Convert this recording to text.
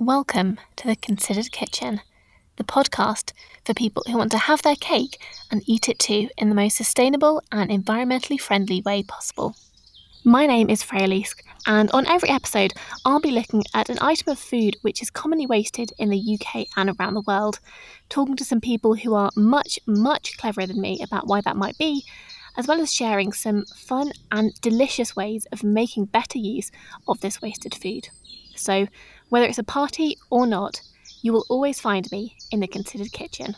Welcome to the Considered Kitchen, the podcast for people who want to have their cake and eat it too in the most sustainable and environmentally friendly way possible. My name is Freya Leask, and on every episode, I'll be looking at an item of food which is commonly wasted in the UK and around the world, talking to some people who are much, much cleverer than me about why that might be, as well as sharing some fun and delicious ways of making better use of this wasted food. So, whether it's a party or not, you will always find me in the Considered Kitchen.